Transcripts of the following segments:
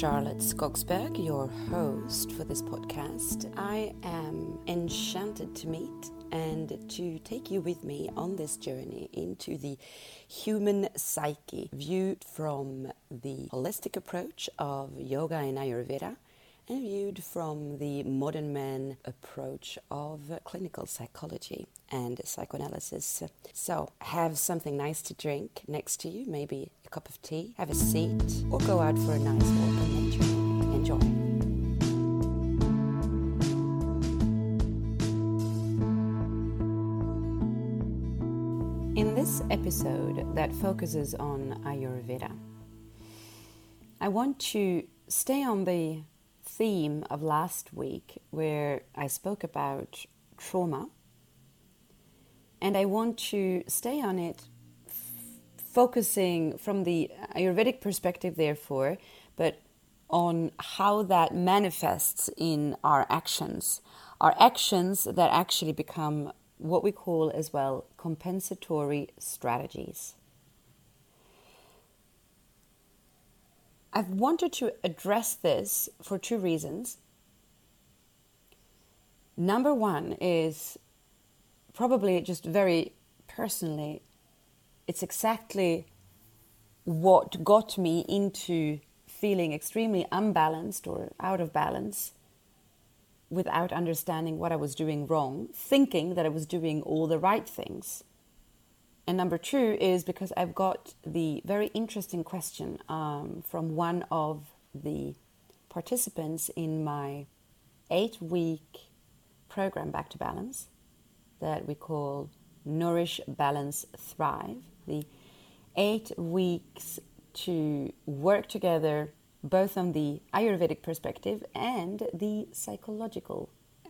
Charlotte Skogsberg, your host for this podcast. I am enchanted to meet and to take you with me on this journey into the human psyche, viewed from the holistic approach of yoga and Ayurveda and viewed from the modern man approach of clinical psychology and psychoanalysis. So, have something nice to drink next to you, maybe a cup of tea, have a seat, or go out for a nice walk in nature. Enjoy. In this episode that focuses on Ayurveda, I want to stay on the theme of last week where I spoke about trauma. And I want to stay on it, f- focusing from the Ayurvedic perspective, therefore, but on how that manifests in our actions. Our actions that actually become what we call as well compensatory strategies. I've wanted to address this for two reasons. Number one is probably just very personally, it's exactly what got me into feeling extremely unbalanced or out of balance without understanding what I was doing wrong, thinking that I was doing all the right things. And number two is because I've got the very interesting question um, from one of the participants in my eight week program Back to Balance that we call Nourish, Balance, Thrive. The eight weeks to work together both on the Ayurvedic perspective and the psychological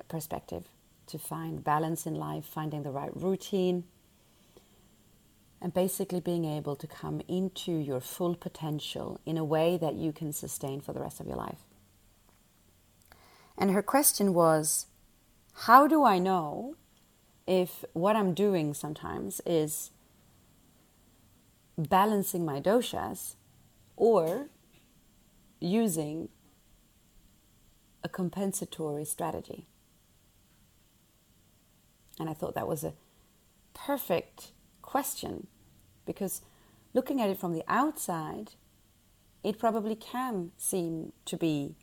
perspective to find balance in life, finding the right routine and basically being able to come into your full potential in a way that you can sustain for the rest of your life. And her question was How do I know if what I'm doing sometimes is balancing my doshas or using a compensatory strategy? And I thought that was a perfect question because looking at it from the outside, it probably can seem to be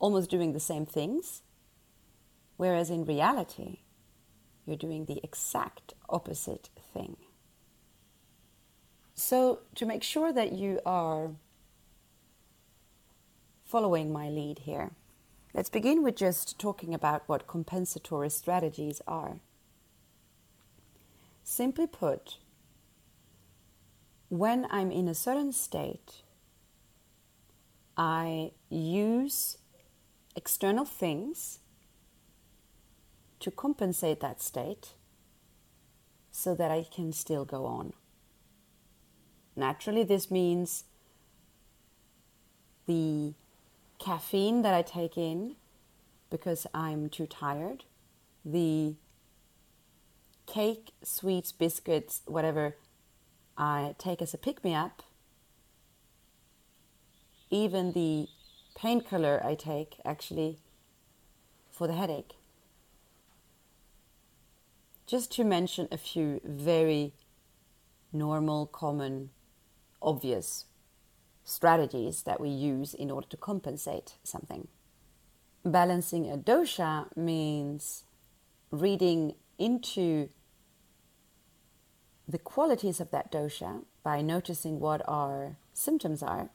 almost doing the same things, whereas in reality, you're doing the exact opposite thing. So, to make sure that you are following my lead here, let's begin with just talking about what compensatory strategies are. Simply put, when I'm in a certain state, I use external things to compensate that state so that I can still go on. Naturally, this means the caffeine that I take in because I'm too tired, the cake, sweets, biscuits, whatever I take as a pick me up, even the painkiller I take actually for the headache. Just to mention a few very normal, common, obvious strategies that we use in order to compensate something. Balancing a dosha means reading into the qualities of that dosha by noticing what our symptoms are.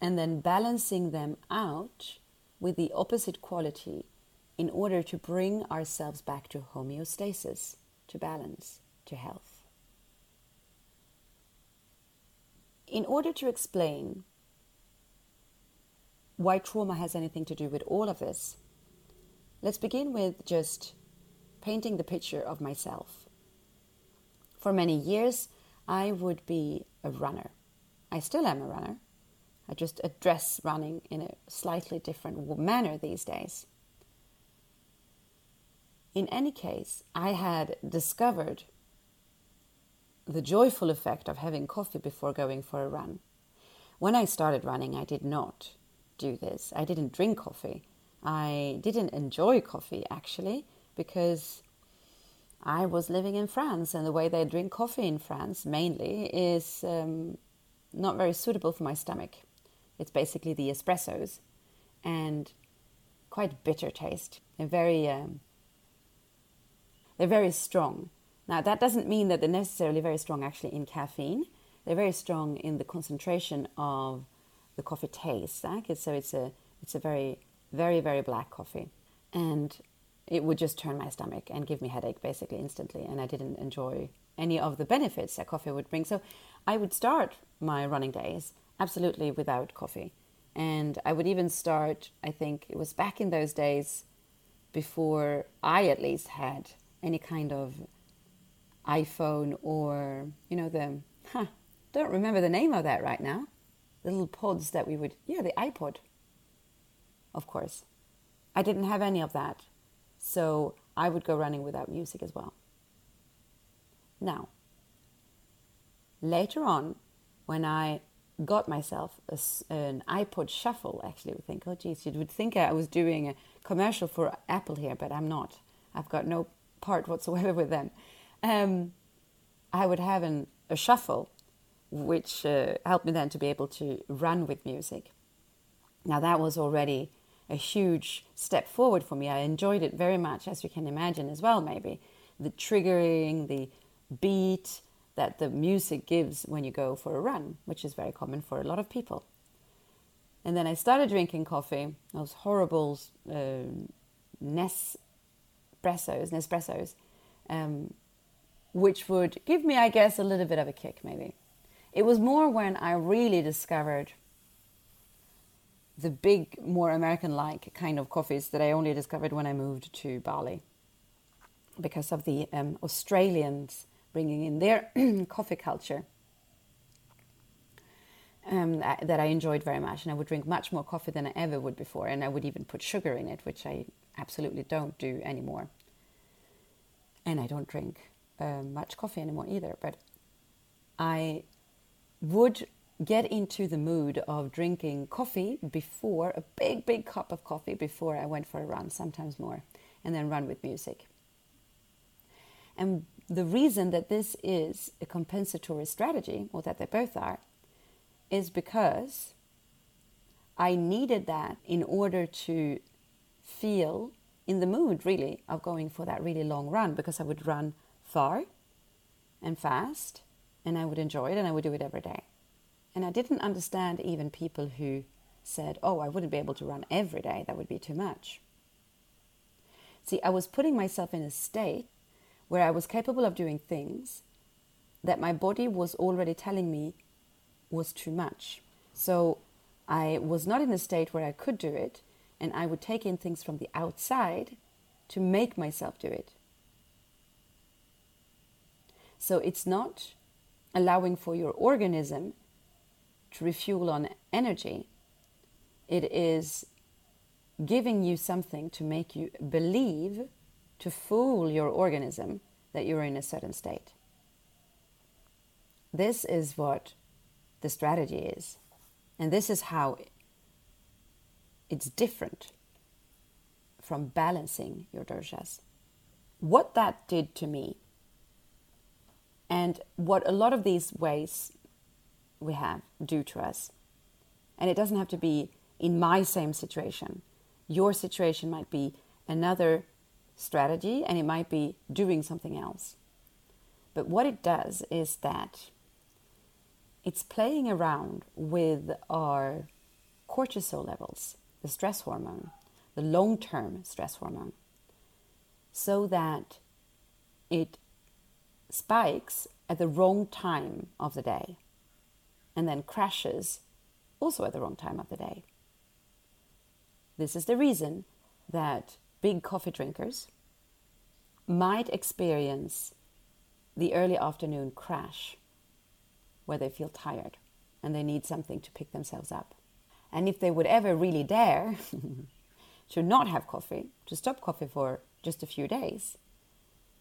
And then balancing them out with the opposite quality in order to bring ourselves back to homeostasis, to balance, to health. In order to explain why trauma has anything to do with all of this, let's begin with just painting the picture of myself. For many years, I would be a runner. I still am a runner. I just address running in a slightly different manner these days. in any case, I had discovered the joyful effect of having coffee before going for a run. When I started running, I did not do this. I didn't drink coffee. I didn't enjoy coffee actually because I was living in France and the way they drink coffee in France mainly is um, not very suitable for my stomach. It's basically the espressos and quite bitter taste. They're very um, they're very strong. Now, that doesn't mean that they're necessarily very strong actually in caffeine. They're very strong in the concentration of the coffee taste. Right? So it's a, it's a very, very, very black coffee. And it would just turn my stomach and give me headache basically instantly. And I didn't enjoy any of the benefits that coffee would bring. So I would start my running days absolutely without coffee. And I would even start, I think it was back in those days before I at least had any kind of iPhone or, you know, the, huh, don't remember the name of that right now. The little pods that we would, yeah, the iPod, of course. I didn't have any of that. So I would go running without music as well. Now, later on, when I got myself a, an iPod Shuffle, actually, would think, oh, geez, you would think I was doing a commercial for Apple here, but I'm not. I've got no part whatsoever with them. Um, I would have an, a shuffle, which uh, helped me then to be able to run with music. Now, that was already a huge step forward for me. I enjoyed it very much, as you can imagine, as well, maybe. The triggering, the beat that the music gives when you go for a run, which is very common for a lot of people. And then I started drinking coffee, those horrible uh, Nes espressos, Nespressos, um, which would give me, I guess, a little bit of a kick, maybe. It was more when I really discovered the big, more American like kind of coffees that I only discovered when I moved to Bali because of the um, Australians bringing in their coffee culture. Um, that I enjoyed very much, and I would drink much more coffee than I ever would before, and I would even put sugar in it, which I absolutely don't do anymore and I don't drink uh, much coffee anymore either. But I would get into the mood of drinking coffee before a big, big cup of coffee before I went for a run, sometimes more, and then run with music. And the reason that this is a compensatory strategy, or that they both are, is because I needed that in order to feel in the mood really of going for that really long run because I would run far and fast and I would enjoy it and I would do it every day. And I didn't understand even people who said, Oh, I wouldn't be able to run every day, that would be too much. See, I was putting myself in a state where I was capable of doing things that my body was already telling me was too much. So I was not in a state where I could do it, and I would take in things from the outside to make myself do it. So it's not allowing for your organism to refuel on energy, it is giving you something to make you believe, to fool your organism that you're in a certain state. This is what the strategy is. And this is how it's different from balancing your doshas. What that did to me, and what a lot of these ways we have do to us, and it doesn't have to be in my same situation. Your situation might be another strategy, and it might be doing something else. But what it does is that it's playing around with our cortisol levels the stress hormone, the long term stress hormone, so that it spikes at the wrong time of the day and then crashes also at the wrong time of the day. This is the reason that big coffee drinkers might experience the early afternoon crash where they feel tired and they need something to pick themselves up. And if they would ever really dare to not have coffee, to stop coffee for just a few days,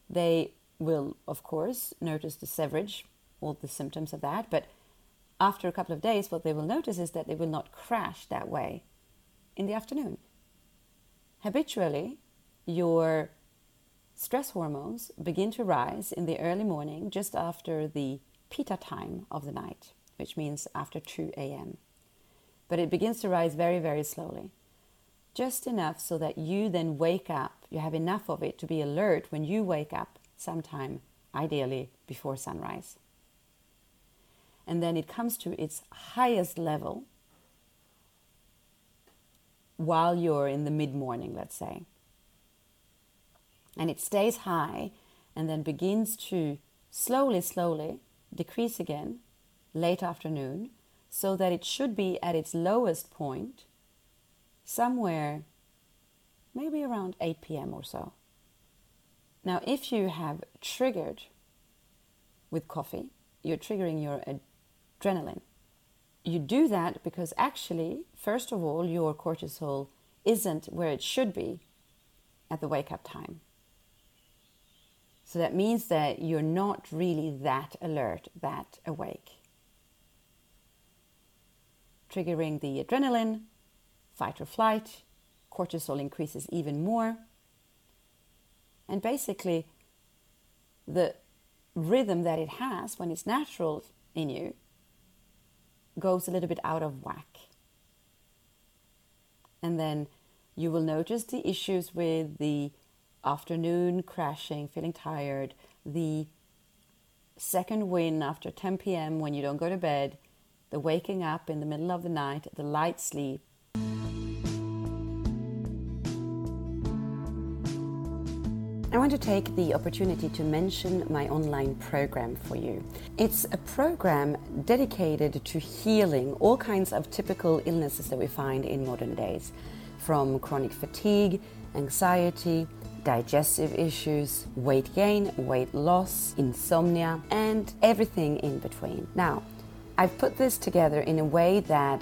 they will, of course, notice the severage, all the symptoms of that, but after a couple of days, what they will notice is that they will not crash that way in the afternoon. Habitually, your stress hormones begin to rise in the early morning just after the pitta time of the night, which means after 2 a.m. But it begins to rise very, very slowly. Just enough so that you then wake up, you have enough of it to be alert when you wake up sometime, ideally before sunrise. And then it comes to its highest level while you're in the mid morning, let's say. And it stays high and then begins to slowly, slowly decrease again late afternoon so that it should be at its lowest point somewhere maybe around 8 p.m. or so. Now, if you have triggered with coffee, you're triggering your adrenaline. You do that because actually, first of all, your cortisol isn't where it should be at the wake up time. So that means that you're not really that alert, that awake. Triggering the adrenaline, fight or flight, cortisol increases even more. And basically, the rhythm that it has when it's natural in you goes a little bit out of whack. And then you will notice the issues with the afternoon crashing, feeling tired, the second win after 10 p.m. when you don't go to bed, the waking up in the middle of the night, the light sleep. I want to take the opportunity to mention my online program for you. It's a program dedicated to healing all kinds of typical illnesses that we find in modern days, from chronic fatigue, anxiety, digestive issues, weight gain, weight loss, insomnia, and everything in between. Now, I've put this together in a way that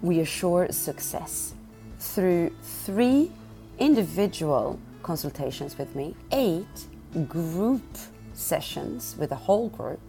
we assure success through three individual consultations with me, eight group sessions with a whole group,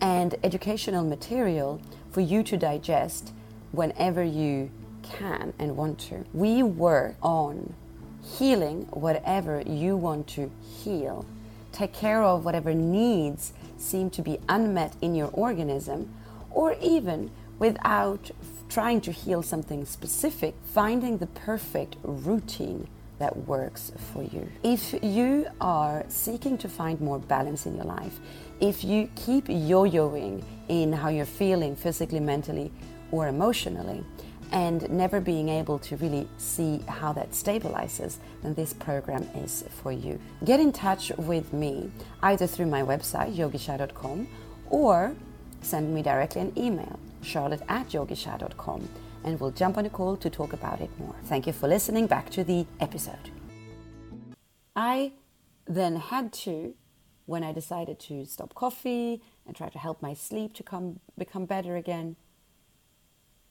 and educational material for you to digest whenever you can and want to. We work on healing whatever you want to heal. Take care of whatever needs seem to be unmet in your organism, or even without trying to heal something specific, finding the perfect routine that works for you. If you are seeking to find more balance in your life, if you keep yo yoing in how you're feeling physically, mentally, or emotionally, and never being able to really see how that stabilizes, then this program is for you. Get in touch with me either through my website, yogisha.com, or send me directly an email, charlotte at yogisha.com, and we'll jump on a call to talk about it more. Thank you for listening. Back to the episode. I then had to, when I decided to stop coffee and try to help my sleep to come become better again,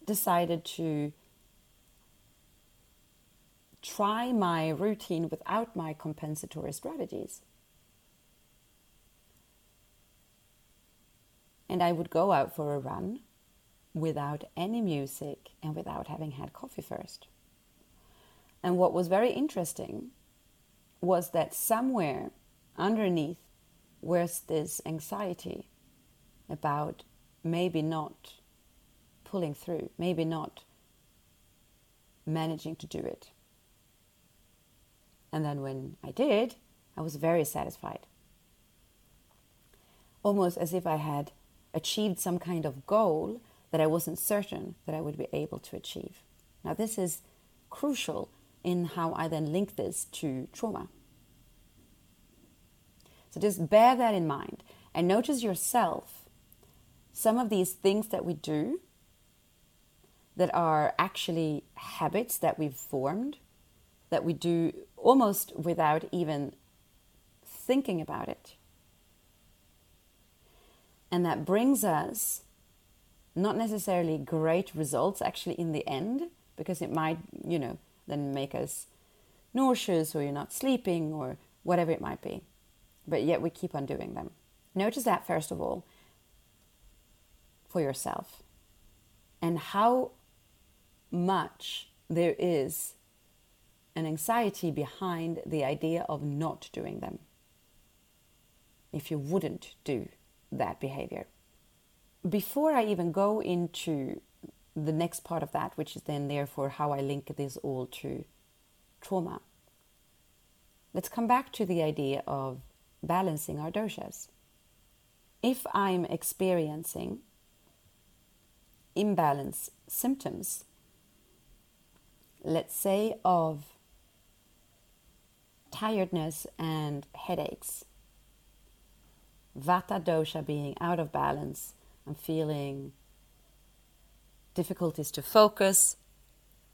decided to try my routine without my compensatory strategies. And I would go out for a run without any music and without having had coffee first. And what was very interesting was that somewhere underneath was this anxiety about maybe not pulling through, maybe not managing to do it. And then when I did, I was very satisfied. Almost as if I had achieved some kind of goal that I wasn't certain that I would be able to achieve. Now, this is crucial in how I then link this to trauma. So just bear that in mind and notice yourself some of these things that we do that are actually habits that we've formed, that we do almost without even thinking about it. And that brings us not necessarily great results actually in the end, because it might, you know, then make us nauseous or you're not sleeping or whatever it might be. But yet we keep on doing them. Notice that first of all for yourself and how much there is an anxiety behind the idea of not doing them if you wouldn't do that behavior. Before I even go into the next part of that, which is then therefore how I link this all to trauma, let's come back to the idea of balancing our doshas. If I'm experiencing imbalance symptoms, let's say of tiredness and headaches, Vata dosha being out of balance, I'm feeling difficulties to focus.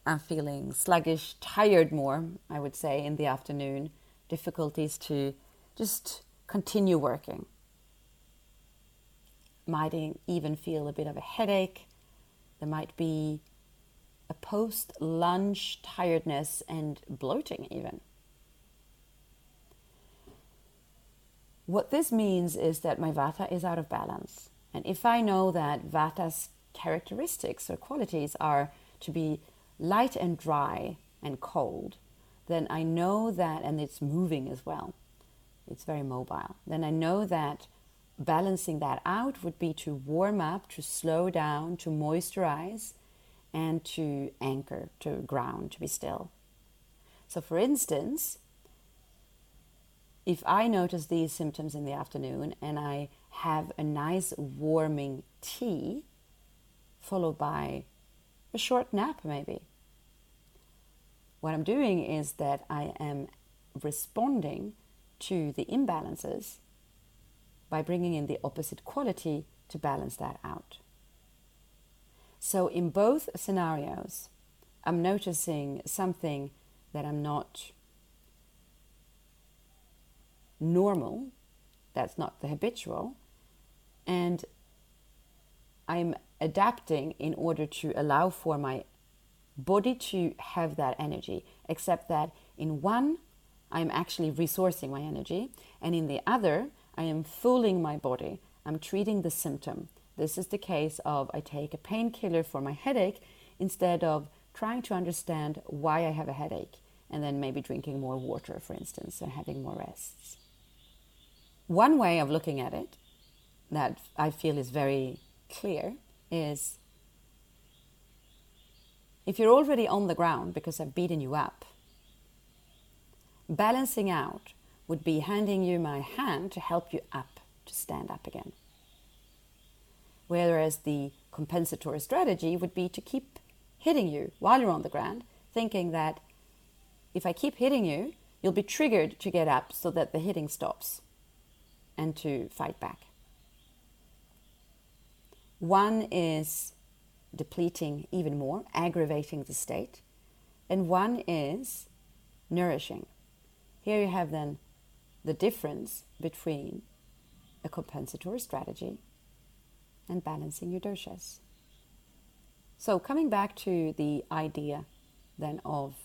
I'm feeling sluggish, tired more, I would say, in the afternoon. Difficulties to just continue working. Might even feel a bit of a headache. There might be a post lunch tiredness and bloating, even. What this means is that my vata is out of balance. And if I know that vata's characteristics or qualities are to be light and dry and cold, then I know that, and it's moving as well, it's very mobile, then I know that balancing that out would be to warm up, to slow down, to moisturize, and to anchor, to ground, to be still. So, for instance, if I notice these symptoms in the afternoon and I have a nice warming tea, followed by a short nap, maybe, what I'm doing is that I am responding to the imbalances by bringing in the opposite quality to balance that out. So, in both scenarios, I'm noticing something that I'm not normal, that's not the habitual, and I'm adapting in order to allow for my body to have that energy, except that in one, I'm actually resourcing my energy, and in the other, I am fooling my body. I'm treating the symptom. This is the case of I take a painkiller for my headache instead of trying to understand why I have a headache and then maybe drinking more water, for instance, and having more rests. One way of looking at it that I feel is very clear is if you're already on the ground because I've beaten you up, balancing out would be handing you my hand to help you up, to stand up again. Whereas the compensatory strategy would be to keep hitting you while you're on the ground, thinking that if I keep hitting you, you'll be triggered to get up so that the hitting stops and to fight back. One is depleting even more, aggravating the state, and one is nourishing. Here you have then the difference between a compensatory strategy and balancing your doshas. So, coming back to the idea then of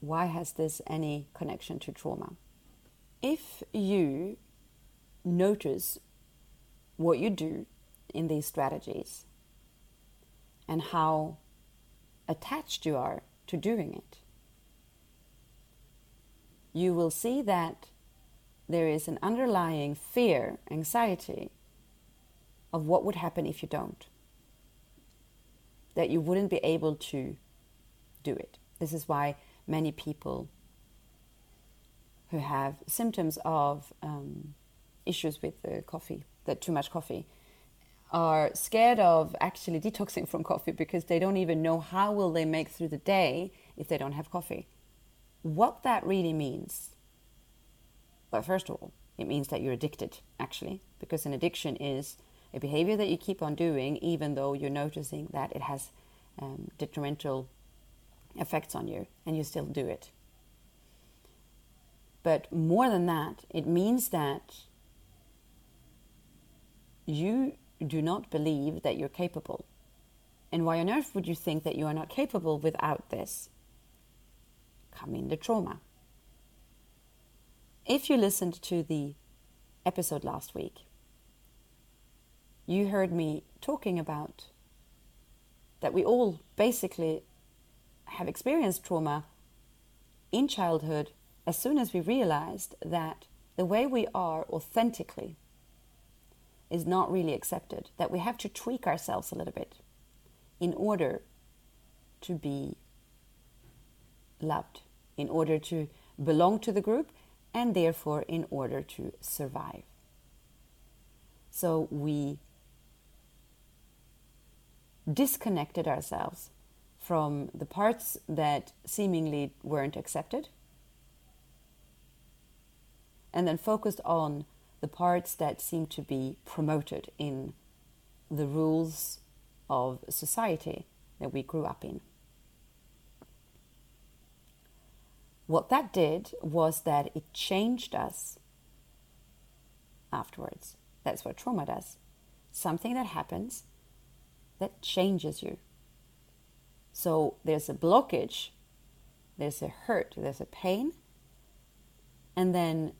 why has this any connection to trauma? If you notice what you do in these strategies and how attached you are to doing it, you will see that there is an underlying fear, anxiety of what would happen if you don't. That you wouldn't be able to do it. This is why many people who have symptoms of um, issues with the coffee, that too much coffee, are scared of actually detoxing from coffee because they don't even know how will they make through the day if they don't have coffee. What that really means, well, first of all, it means that you're addicted, actually, because an addiction is a behavior that you keep on doing even though you're noticing that it has um, detrimental effects on you and you still do it. But more than that, it means that you do not believe that you're capable. And why on earth would you think that you are not capable without this? come in the trauma. If you listened to the episode last week, you heard me talking about that we all basically have experienced trauma in childhood as soon as we realized that the way we are authentically is not really accepted, that we have to tweak ourselves a little bit in order to be loved, in order to belong to the group, and therefore in order to survive. So we disconnected ourselves from the parts that seemingly weren't accepted and then focused on the parts that seem to be promoted in the rules of society that we grew up in. What that did was that it changed us afterwards. That's what trauma does. Something that happens that changes you. So there's a blockage, there's a hurt, there's a pain, and then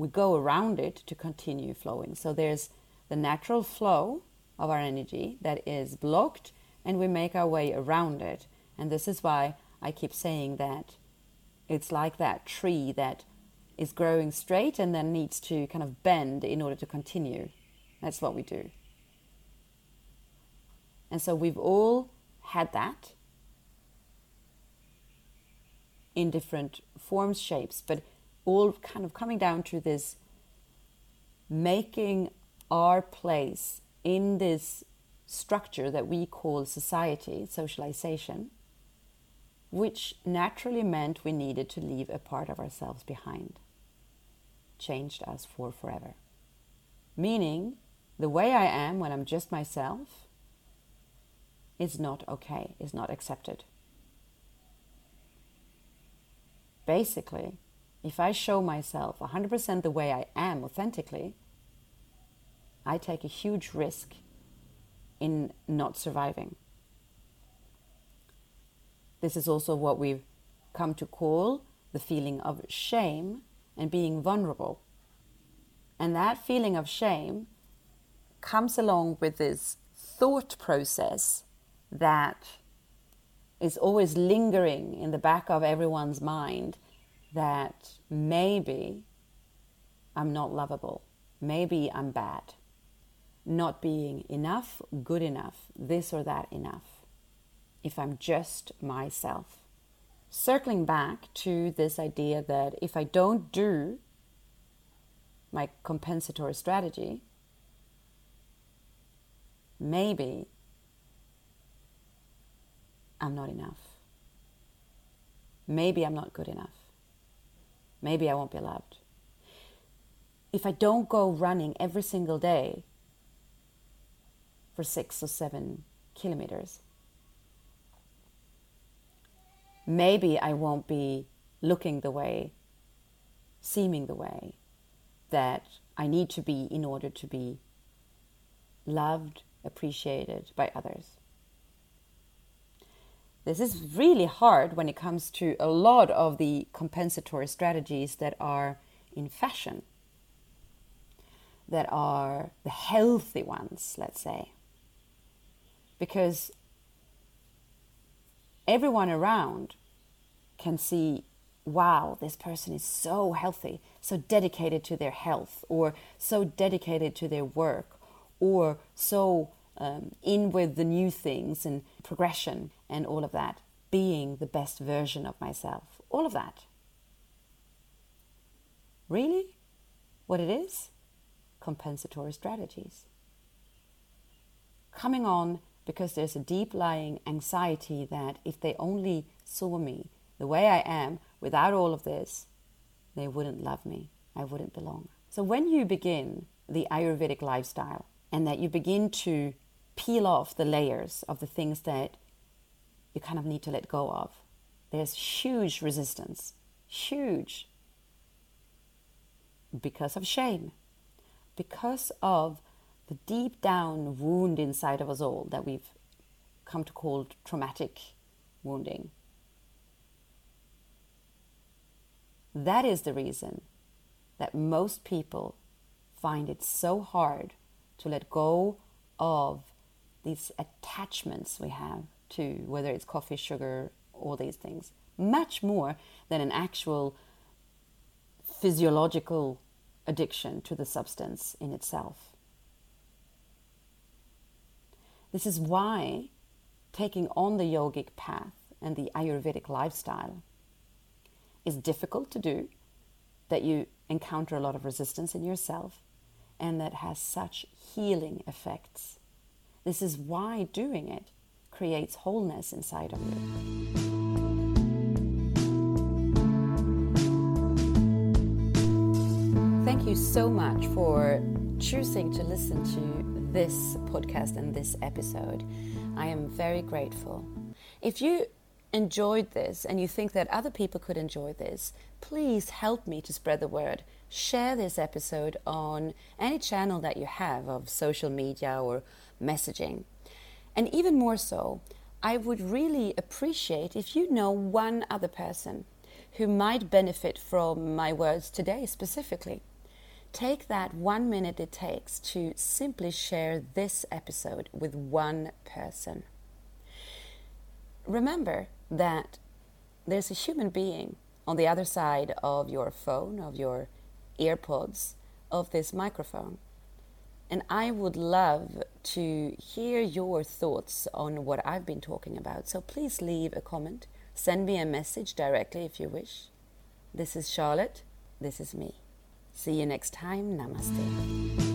we go around it to continue flowing. So there's the natural flow of our energy that is blocked, and we make our way around it. And this is why I keep saying that it's like that tree that is growing straight and then needs to kind of bend in order to continue. That's what we do. And so we've all had that in different forms, shapes, but all kind of coming down to this making our place in this structure that we call society, socialization, which naturally meant we needed to leave a part of ourselves behind, changed us for forever. Meaning, the way I am when I'm just myself is not okay, is not accepted. Basically, if I show myself 100% the way I am authentically, I take a huge risk in not surviving. This is also what we've come to call the feeling of shame and being vulnerable. And that feeling of shame comes along with this thought process that is always lingering in the back of everyone's mind that maybe I'm not lovable, maybe I'm bad, not being enough, good enough, this or that enough if I'm just myself. Circling back to this idea that if I don't do my compensatory strategy, maybe I'm not enough. Maybe I'm not good enough. Maybe I won't be loved. If I don't go running every single day for six or seven kilometers, maybe I won't be looking the way, seeming the way that I need to be in order to be loved, appreciated by others. This is really hard when it comes to a lot of the compensatory strategies that are in fashion, that are the healthy ones, let's say. Because everyone around can see, wow, this person is so healthy, so dedicated to their health, or so dedicated to their work, or so um, in with the new things and progression and all of that, being the best version of myself, all of that. Really? What it is? Compensatory strategies. Coming on because there's a deep lying anxiety that if they only saw me the way I am without all of this, they wouldn't love me. I wouldn't belong. So when you begin the Ayurvedic lifestyle and that you begin to peel off the layers of the things that you kind of need to let go of, there's huge resistance, huge, because of shame, because of the deep down wound inside of us all that we've come to call traumatic wounding. That is the reason that most people find it so hard to let go of these attachments we have to whether it's coffee, sugar, all these things, much more than an actual physiological addiction to the substance in itself. This is why taking on the yogic path and the Ayurvedic lifestyle is difficult to do, that you encounter a lot of resistance in yourself, and that has such healing effects. This is why doing it creates wholeness inside of you. Thank you so much for choosing to listen to this podcast and this episode. I am very grateful. If you enjoyed this and you think that other people could enjoy this, please help me to spread the word. Share this episode on any channel that you have of social media or messaging. And even more so, I would really appreciate if you know one other person who might benefit from my words today specifically. Take that one minute it takes to simply share this episode with one person. Remember that there's a human being on the other side of your phone, of your earpods, of this microphone. And I would love to hear your thoughts on what I've been talking about. So please leave a comment. Send me a message directly if you wish. This is Charlotte. This is me. See you next time. Namaste.